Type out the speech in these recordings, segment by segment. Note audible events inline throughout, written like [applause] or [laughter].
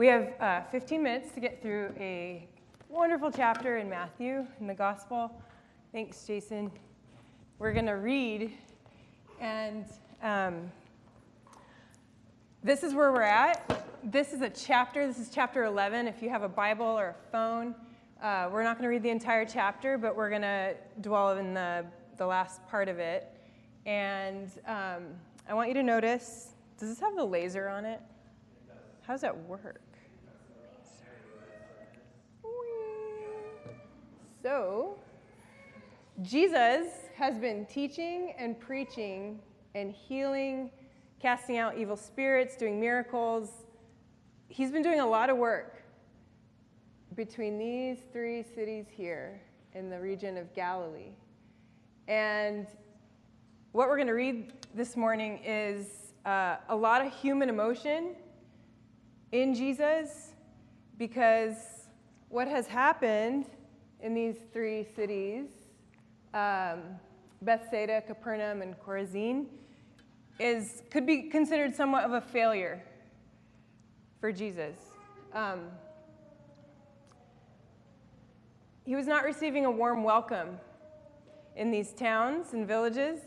We have uh, 15 minutes to get through a wonderful chapter in Matthew in the Gospel. Thanks, Jason. We're going to read, and um, this is where we're at. This is a chapter. This is chapter 11. If you have a Bible or a phone, uh, we're not going to read the entire chapter, but we're going to dwell in the, the last part of it. And um, I want you to notice does this have the laser on it? How does that work? So, Jesus has been teaching and preaching and healing, casting out evil spirits, doing miracles. He's been doing a lot of work between these three cities here in the region of Galilee. And what we're going to read this morning is uh, a lot of human emotion in Jesus because what has happened in these three cities um, Bethsaida, Capernaum, and Chorazin is, could be considered somewhat of a failure for Jesus. Um, he was not receiving a warm welcome in these towns and villages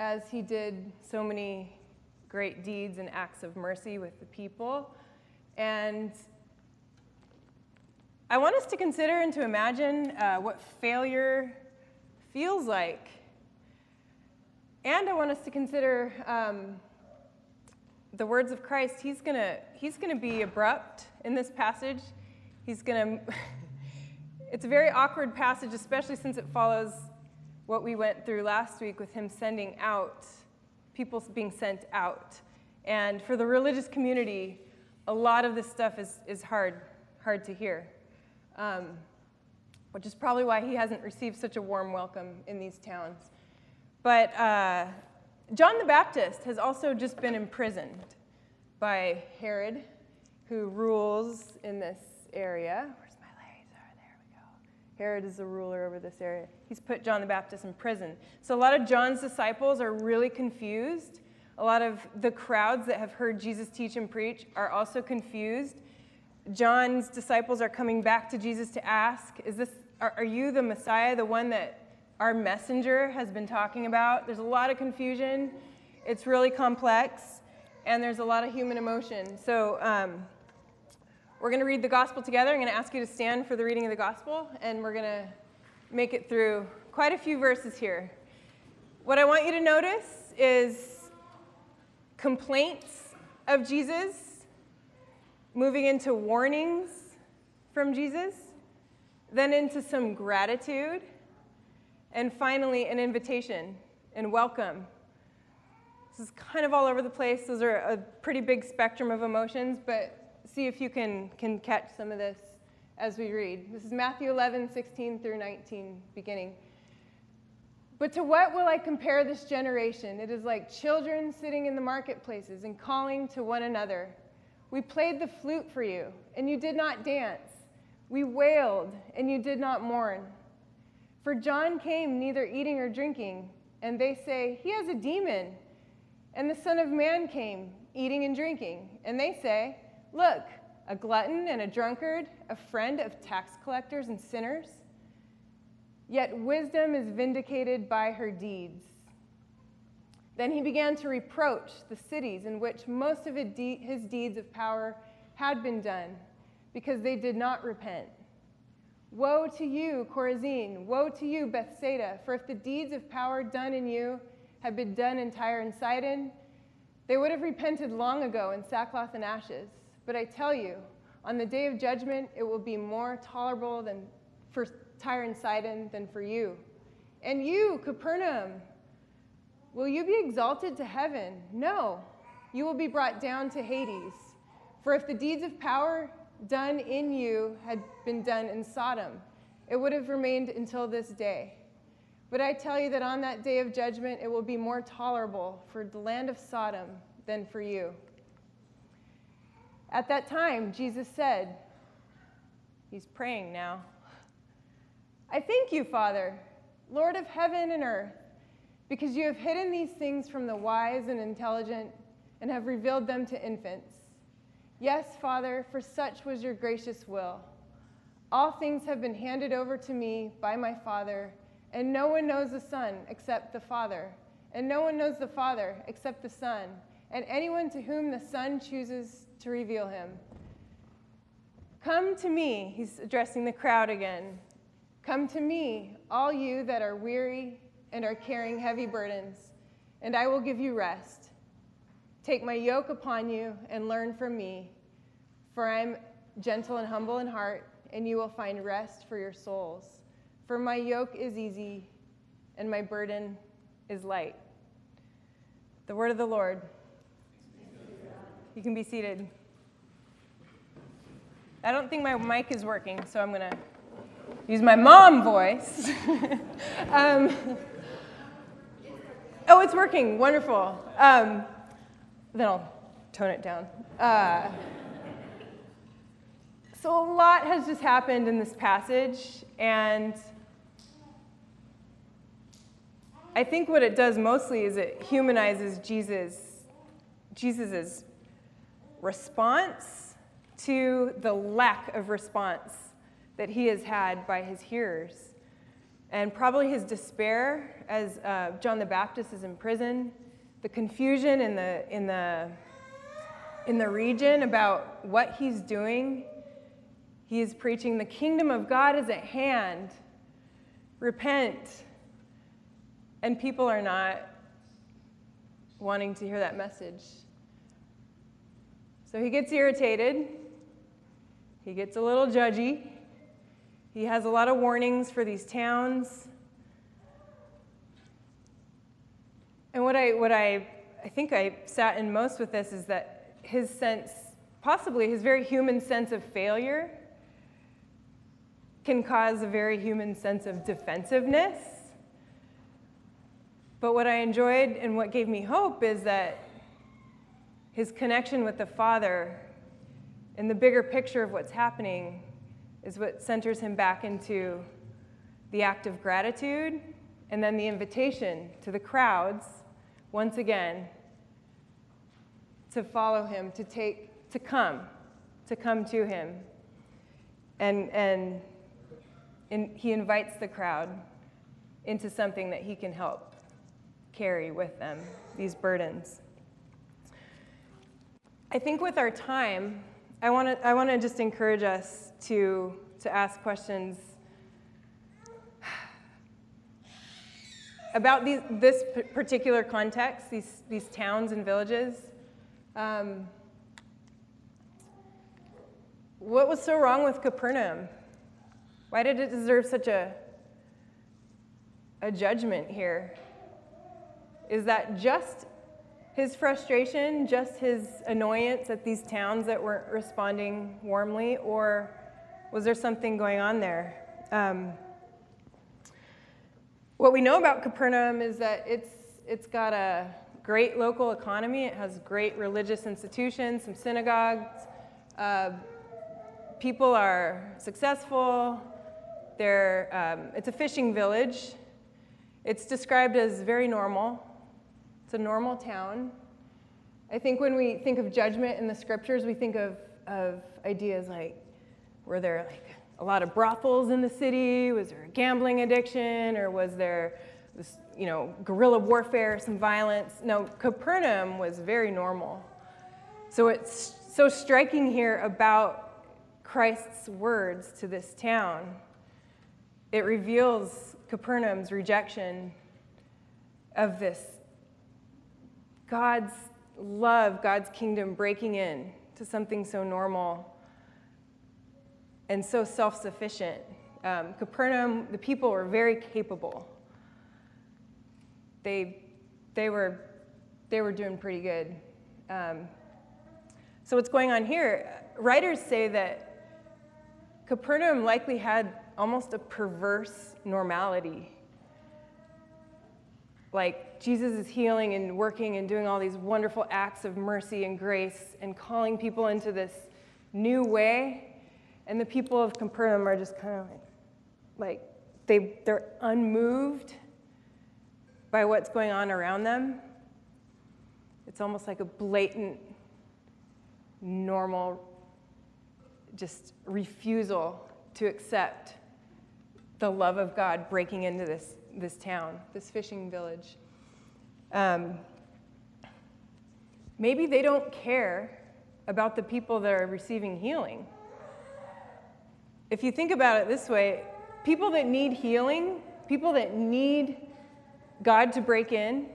as he did so many great deeds and acts of mercy with the people. And I want us to consider and to imagine uh, what failure feels like. And I want us to consider um, the words of Christ. He's going he's gonna be abrupt in this passage. He's going [laughs] to, it's a very awkward passage, especially since it follows what we went through last week with him sending out, people being sent out. And for the religious community, a lot of this stuff is, is hard, hard to hear um, which is probably why he hasn't received such a warm welcome in these towns. But uh, John the Baptist has also just been imprisoned by Herod, who rules in this area. Where's my laser? There we go. Herod is the ruler over this area. He's put John the Baptist in prison. So a lot of John's disciples are really confused. A lot of the crowds that have heard Jesus teach and preach are also confused John's disciples are coming back to Jesus to ask, is this, are, are you the Messiah, the one that our messenger has been talking about? There's a lot of confusion. It's really complex, and there's a lot of human emotion. So um, we're going to read the gospel together. I'm going to ask you to stand for the reading of the gospel, and we're going to make it through quite a few verses here. What I want you to notice is complaints of Jesus moving into warnings from Jesus, then into some gratitude, and finally an invitation and welcome. This is kind of all over the place. Those are a pretty big spectrum of emotions, but see if you can, can catch some of this as we read. This is Matthew 11, 16 through 19, beginning. But to what will I compare this generation? It is like children sitting in the marketplaces and calling to one another. We played the flute for you, and you did not dance. We wailed, and you did not mourn. For John came neither eating or drinking, and they say, He has a demon. And the Son of Man came, eating and drinking, and they say, Look, a glutton and a drunkard, a friend of tax collectors and sinners. Yet wisdom is vindicated by her deeds. Then he began to reproach the cities in which most of his deeds of power had been done, because they did not repent. Woe to you, Chorazin! Woe to you, Bethsaida! For if the deeds of power done in you had been done in Tyre and Sidon, they would have repented long ago in sackcloth and ashes. But I tell you, on the day of judgment, it will be more tolerable than for Tyre and Sidon than for you. And you, Capernaum, Will you be exalted to heaven? No, you will be brought down to Hades. For if the deeds of power done in you had been done in Sodom, it would have remained until this day. But I tell you that on that day of judgment, it will be more tolerable for the land of Sodom than for you. At that time, Jesus said, He's praying now. I thank you, Father, Lord of heaven and earth because you have hidden these things from the wise and intelligent and have revealed them to infants. Yes, Father, for such was your gracious will. All things have been handed over to me by my Father, and no one knows the Son except the Father, and no one knows the Father except the Son, and anyone to whom the Son chooses to reveal him. Come to me, he's addressing the crowd again. Come to me, all you that are weary and are carrying heavy burdens, and I will give you rest. Take my yoke upon you and learn from me, for I am gentle and humble in heart, and you will find rest for your souls. For my yoke is easy and my burden is light. The word of the Lord. You can be seated. I don't think my mic is working, so I'm going to use my mom voice. [laughs] um, oh, it's working. Wonderful. Um, then I'll tone it down. Uh, so, a lot has just happened in this passage, and I think what it does mostly is it humanizes Jesus, Jesus's response to the lack of response that he has had by his hearers. And probably his despair as uh, John the Baptist is in prison, the confusion in the, in, the, in the region about what he's doing. He is preaching, The kingdom of God is at hand. Repent. And people are not wanting to hear that message. So he gets irritated. He gets a little judgy. He has a lot of warnings for these towns. And what I, what I, I think I sat in most with this is that his sense, possibly his very human sense of failure, can cause a very human sense of defensiveness. But what I enjoyed and what gave me hope is that his connection with the Father and the bigger picture of what's happening is what centers him back into the act of gratitude and then the invitation to the crowds once again to follow him to take to come to come to him. And and, and he invites the crowd into something that he can help carry with them these burdens. I think with our time, I want to I want to just encourage us to to ask questions about these, this particular context, these these towns and villages. Um, what was so wrong with Capernaum? Why did it deserve such a a judgment here? Is that just his frustration, just his annoyance at these towns that weren't responding warmly, or was there something going on there? Um, what we know about Capernaum is that it's, it's got a great local economy, it has great religious institutions, some synagogues. Uh, people are successful. They're, um, it's a fishing village. It's described as very normal. It's a normal town. I think when we think of judgment in the scriptures, we think of, of ideas like were there like a lot of brothels in the city? Was there a gambling addiction? Or was there this, you know, guerrilla warfare, some violence? No, Capernaum was very normal. So it's so striking here about Christ's words to this town. It reveals Capernaum's rejection of this God's love, God's kingdom breaking in to something so normal and so self sufficient. Um, Capernaum, the people were very capable. They, they, were, they were doing pretty good. Um, so, what's going on here? Writers say that Capernaum likely had almost a perverse normality like Jesus is healing and working and doing all these wonderful acts of mercy and grace and calling people into this new way. And the people of Capernaum are just kind of like, like they, they're unmoved by what's going on around them. It's almost like a blatant normal, just refusal to accept the love of God breaking into this, this town, this fishing village. Um, maybe they don't care about the people that are receiving healing. If you think about it this way, people that need healing, people that need God to break in,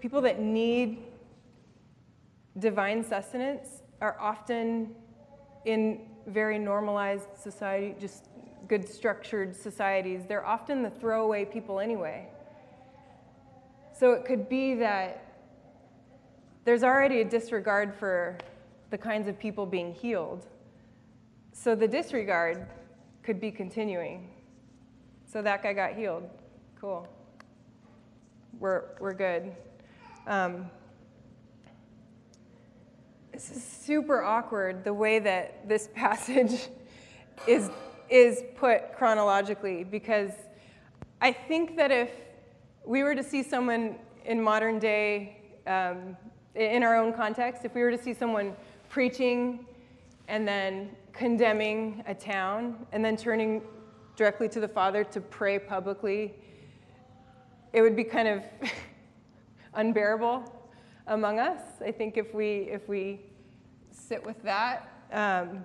people that need divine sustenance are often in very normalized society, just good structured societies. They're often the throwaway people anyway. So it could be that there's already a disregard for the kinds of people being healed. So the disregard could be continuing. So that guy got healed. Cool. We're, we're good. Um, this is super awkward the way that this [laughs] passage is, is put chronologically because I think that if we were to see someone in modern day, um, in our own context, if we were to see someone preaching and then condemning a town and then turning directly to the Father to pray publicly, it would be kind of [laughs] unbearable among us. I think if we if we sit with that. Um,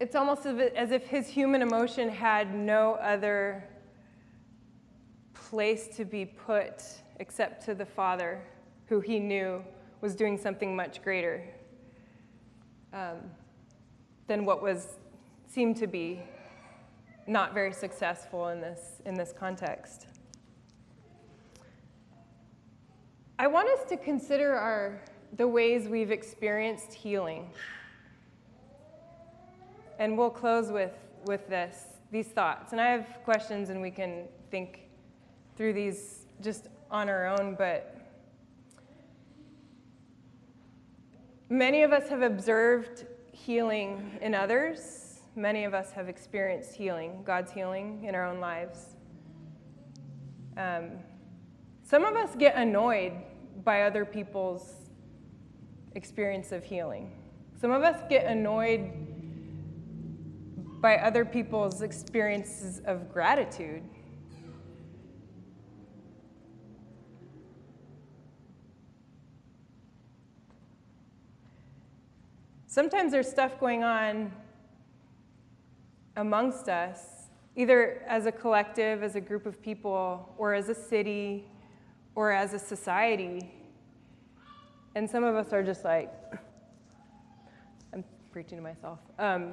it's almost as if his human emotion had no other place to be put except to the Father, who he knew was doing something much greater um, than what was seemed to be not very successful in this, in this context. I want us to consider our, the ways we've experienced healing. And we'll close with, with this, these thoughts. And I have questions, and we can think through these just on our own, but many of us have observed healing in others many of us have experienced healing, God's healing in our own lives. Um, some of us get annoyed by other people's experience of healing. Some of us get annoyed by other people's experiences of gratitude. Sometimes there's stuff going on amongst us, either as a collective, as a group of people, or as a city, or as a society. And some of us are just like, [clears throat] I'm preaching to myself. Um,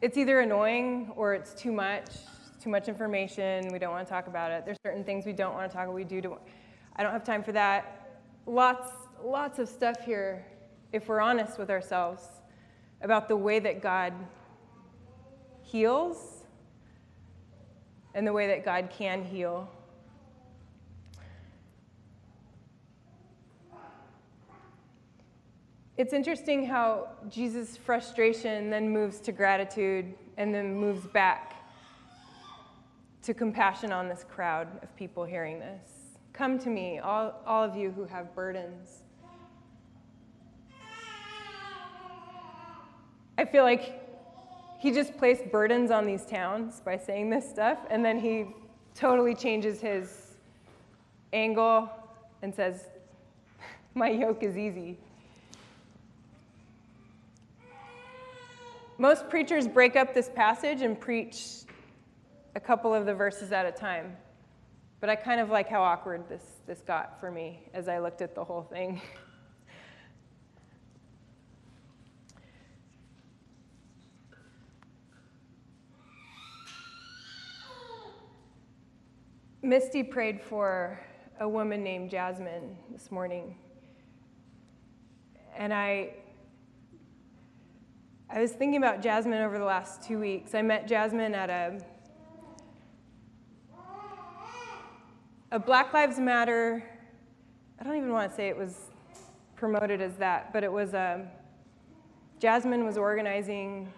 it's either annoying or it's too much, too much information. We don't want to talk about it. There's certain things we don't want to talk about. We do. To, I don't have time for that. Lots, lots of stuff here, if we're honest with ourselves, about the way that God heals and the way that God can heal. It's interesting how Jesus' frustration then moves to gratitude and then moves back to compassion on this crowd of people hearing this. Come to me, all, all of you who have burdens. I feel like he just placed burdens on these towns by saying this stuff, and then he totally changes his angle and says, My yoke is easy. Most preachers break up this passage and preach a couple of the verses at a time. But I kind of like how awkward this, this got for me as I looked at the whole thing. [laughs] Misty prayed for a woman named Jasmine this morning. And I I was thinking about Jasmine over the last two weeks. I met Jasmine at a a Black Lives Matter. I don't even want to say it was promoted as that, but it was a um, Jasmine was organizing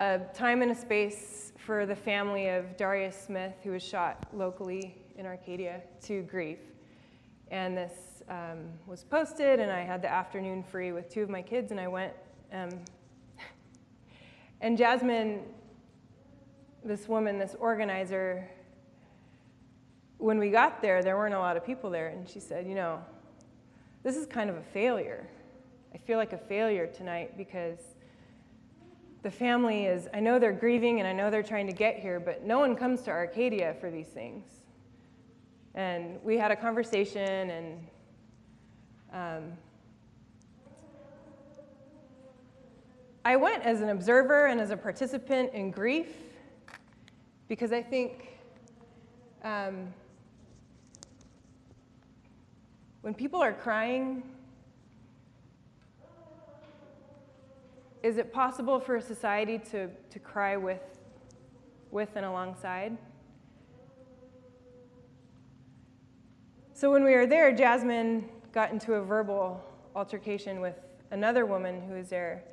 a time and a space for the family of Darius Smith, who was shot locally in Arcadia to grief. And this um, was posted, and I had the afternoon free with two of my kids, and I went. Um, [laughs] and Jasmine, this woman, this organizer, when we got there, there weren't a lot of people there, and she said, You know, this is kind of a failure. I feel like a failure tonight because the family is, I know they're grieving and I know they're trying to get here, but no one comes to Arcadia for these things. And we had a conversation, and um, I went as an observer and as a participant in grief because I think um, when people are crying, is it possible for a society to, to cry with, with and alongside? So when we were there, Jasmine got into a verbal altercation with another woman who was there.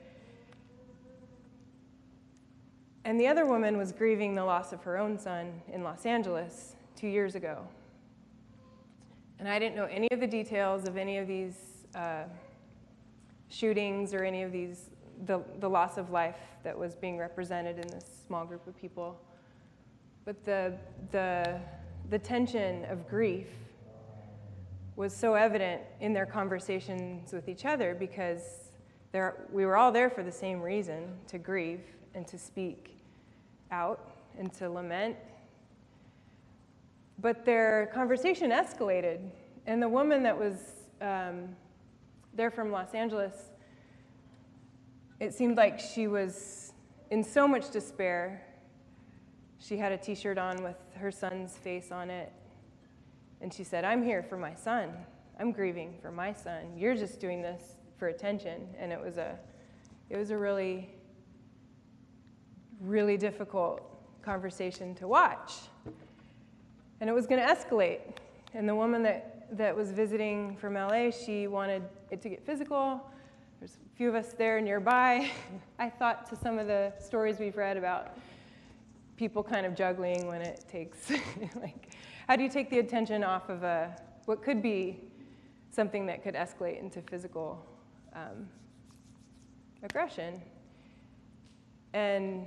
And the other woman was grieving the loss of her own son in Los Angeles two years ago. And I didn't know any of the details of any of these uh, shootings or any of these, the, the loss of life that was being represented in this small group of people. But the, the, the tension of grief was so evident in their conversations with each other because there, we were all there for the same reason to grieve and to speak out and to lament. But their conversation escalated, and the woman that was um, there from Los Angeles, it seemed like she was in so much despair. She had a t shirt on with her son's face on it, and she said, I'm here for my son. I'm grieving for my son. You're just doing this for attention. And it was a, it was a really, really difficult conversation to watch. And it was going to escalate. And the woman that, that was visiting from LA, she wanted it to get physical. There's a few of us there nearby. [laughs] I thought to some of the stories we've read about people kind of juggling when it takes [laughs] like how do you take the attention off of a, what could be something that could escalate into physical um, aggression? And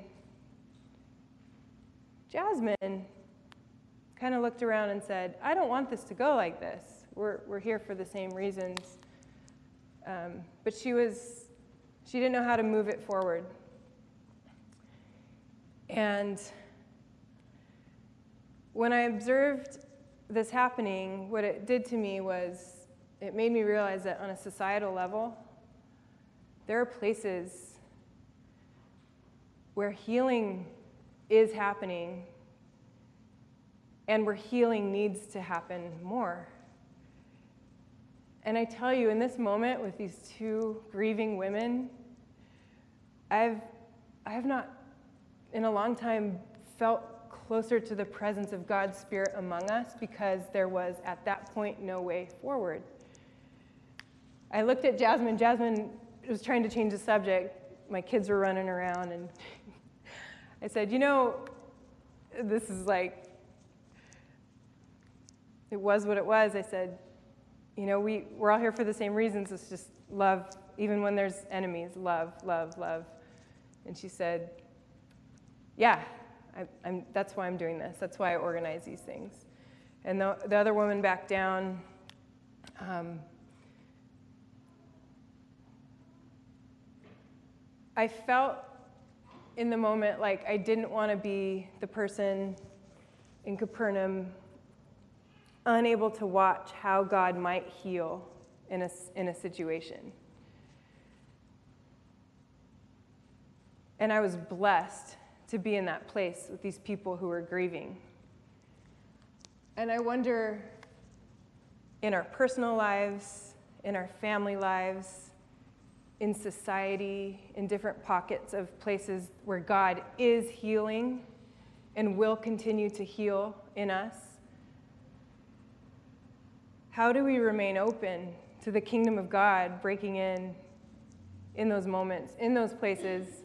Jasmine kind of looked around and said, I don't want this to go like this. We're, we're here for the same reasons. Um, but she was, she didn't know how to move it forward. And when I observed this happening, what it did to me was it made me realize that on a societal level, there are places where healing is happening and where healing needs to happen more. And I tell you, in this moment with these two grieving women, I've, I have not in a long time felt closer to the presence of God's Spirit among us because there was, at that point, no way forward. I looked at Jasmine. Jasmine was trying to change the subject. My kids were running around, and [laughs] I said, You know, this is like, it was what it was. I said, You know, we, we're all here for the same reasons. It's just love, even when there's enemies, love, love, love. And she said, Yeah, I, that's why I'm doing this. That's why I organize these things. And the, the other woman backed down. Um, I felt in the moment like I didn't want to be the person in Capernaum unable to watch how God might heal in a, in a situation. And I was blessed to be in that place with these people who were grieving. And I wonder in our personal lives, in our family lives, in society, in different pockets of places where God is healing and will continue to heal in us. How do we remain open to the kingdom of God breaking in in those moments, in those places?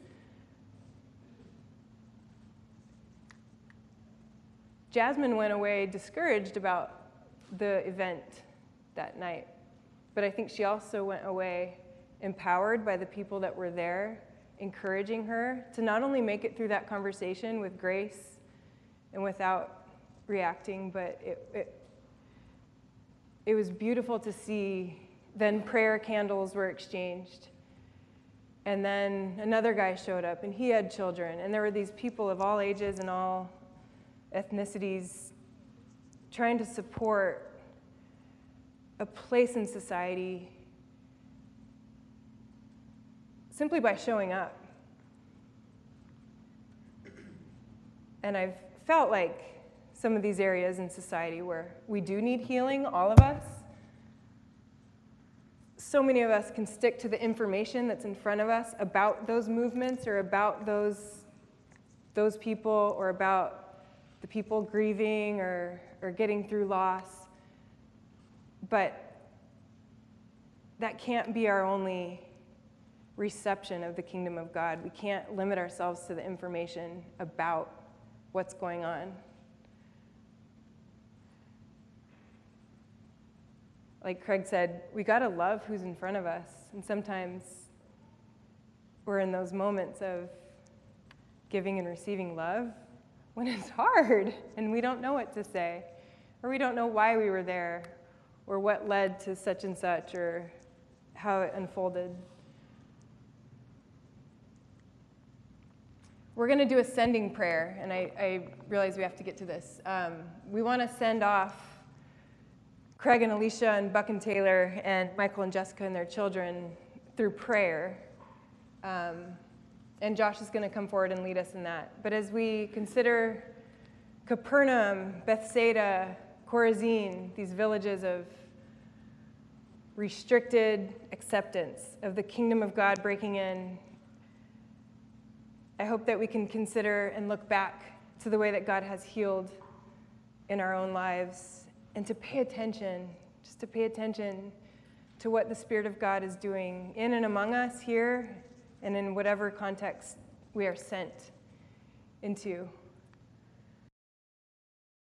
Jasmine went away discouraged about the event that night, but I think she also went away empowered by the people that were there, encouraging her to not only make it through that conversation with grace and without reacting, but it, it, it was beautiful to see. Then prayer candles were exchanged. And then another guy showed up, and he had children. And there were these people of all ages and all ethnicities trying to support a place in society simply by showing up. And I've felt like some of these areas in society where we do need healing, all of us. So many of us can stick to the information that's in front of us about those movements or about those, those people or about the people grieving or, or getting through loss. But that can't be our only reception of the kingdom of God. We can't limit ourselves to the information about what's going on. Like Craig said, we got to love who's in front of us. And sometimes we're in those moments of giving and receiving love when it's hard and we don't know what to say, or we don't know why we were there, or what led to such and such, or how it unfolded. We're going to do a sending prayer, and I, I, realize we have to get to this. Um, we want to send off Craig and Alicia and Buck and Taylor and Michael and Jessica and their children through prayer. Um, and Josh is going to come forward and lead us in that. But as we consider Capernaum, Bethsaida, Chorazin, these villages of restricted acceptance of the kingdom of God breaking in I hope that we can consider and look back to the way that God has healed in our own lives and to pay attention, just to pay attention to what the Spirit of God is doing in and among us here and in whatever context we are sent into.